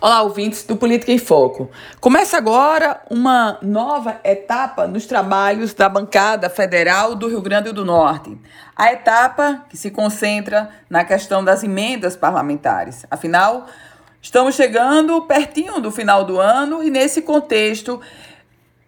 Olá, ouvintes do Política em Foco. Começa agora uma nova etapa nos trabalhos da bancada federal do Rio Grande do Norte. A etapa que se concentra na questão das emendas parlamentares. Afinal, estamos chegando pertinho do final do ano e, nesse contexto,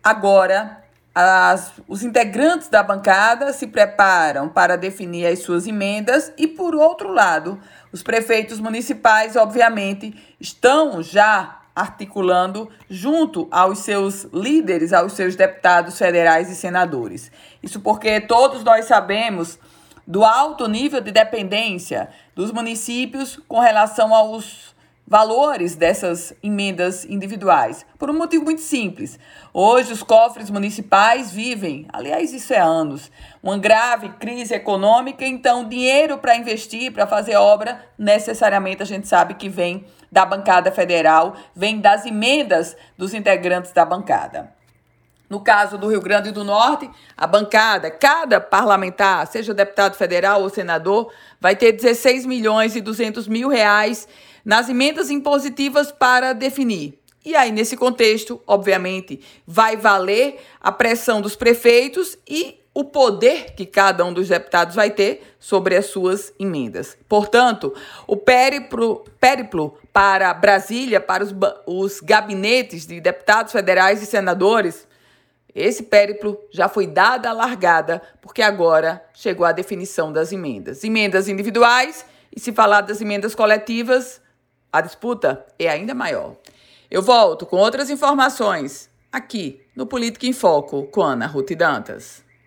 agora as, os integrantes da bancada se preparam para definir as suas emendas e, por outro lado, os prefeitos municipais, obviamente, estão já articulando junto aos seus líderes, aos seus deputados federais e senadores. Isso porque todos nós sabemos do alto nível de dependência dos municípios com relação aos valores dessas emendas individuais? Por um motivo muito simples. Hoje, os cofres municipais vivem, aliás, isso é anos, uma grave crise econômica, então, dinheiro para investir, para fazer obra, necessariamente a gente sabe que vem da bancada federal, vem das emendas dos integrantes da bancada. No caso do Rio Grande do Norte, a bancada, cada parlamentar, seja deputado federal ou senador, vai ter 16 milhões e 200 mil reais nas emendas impositivas para definir. E aí, nesse contexto, obviamente, vai valer a pressão dos prefeitos e o poder que cada um dos deputados vai ter sobre as suas emendas. Portanto, o périplo, périplo para Brasília, para os, os gabinetes de deputados federais e senadores, esse périplo já foi dada a largada, porque agora chegou a definição das emendas. Emendas individuais, e se falar das emendas coletivas, a disputa é ainda maior. Eu volto com outras informações aqui no Política em Foco com Ana Ruth Dantas.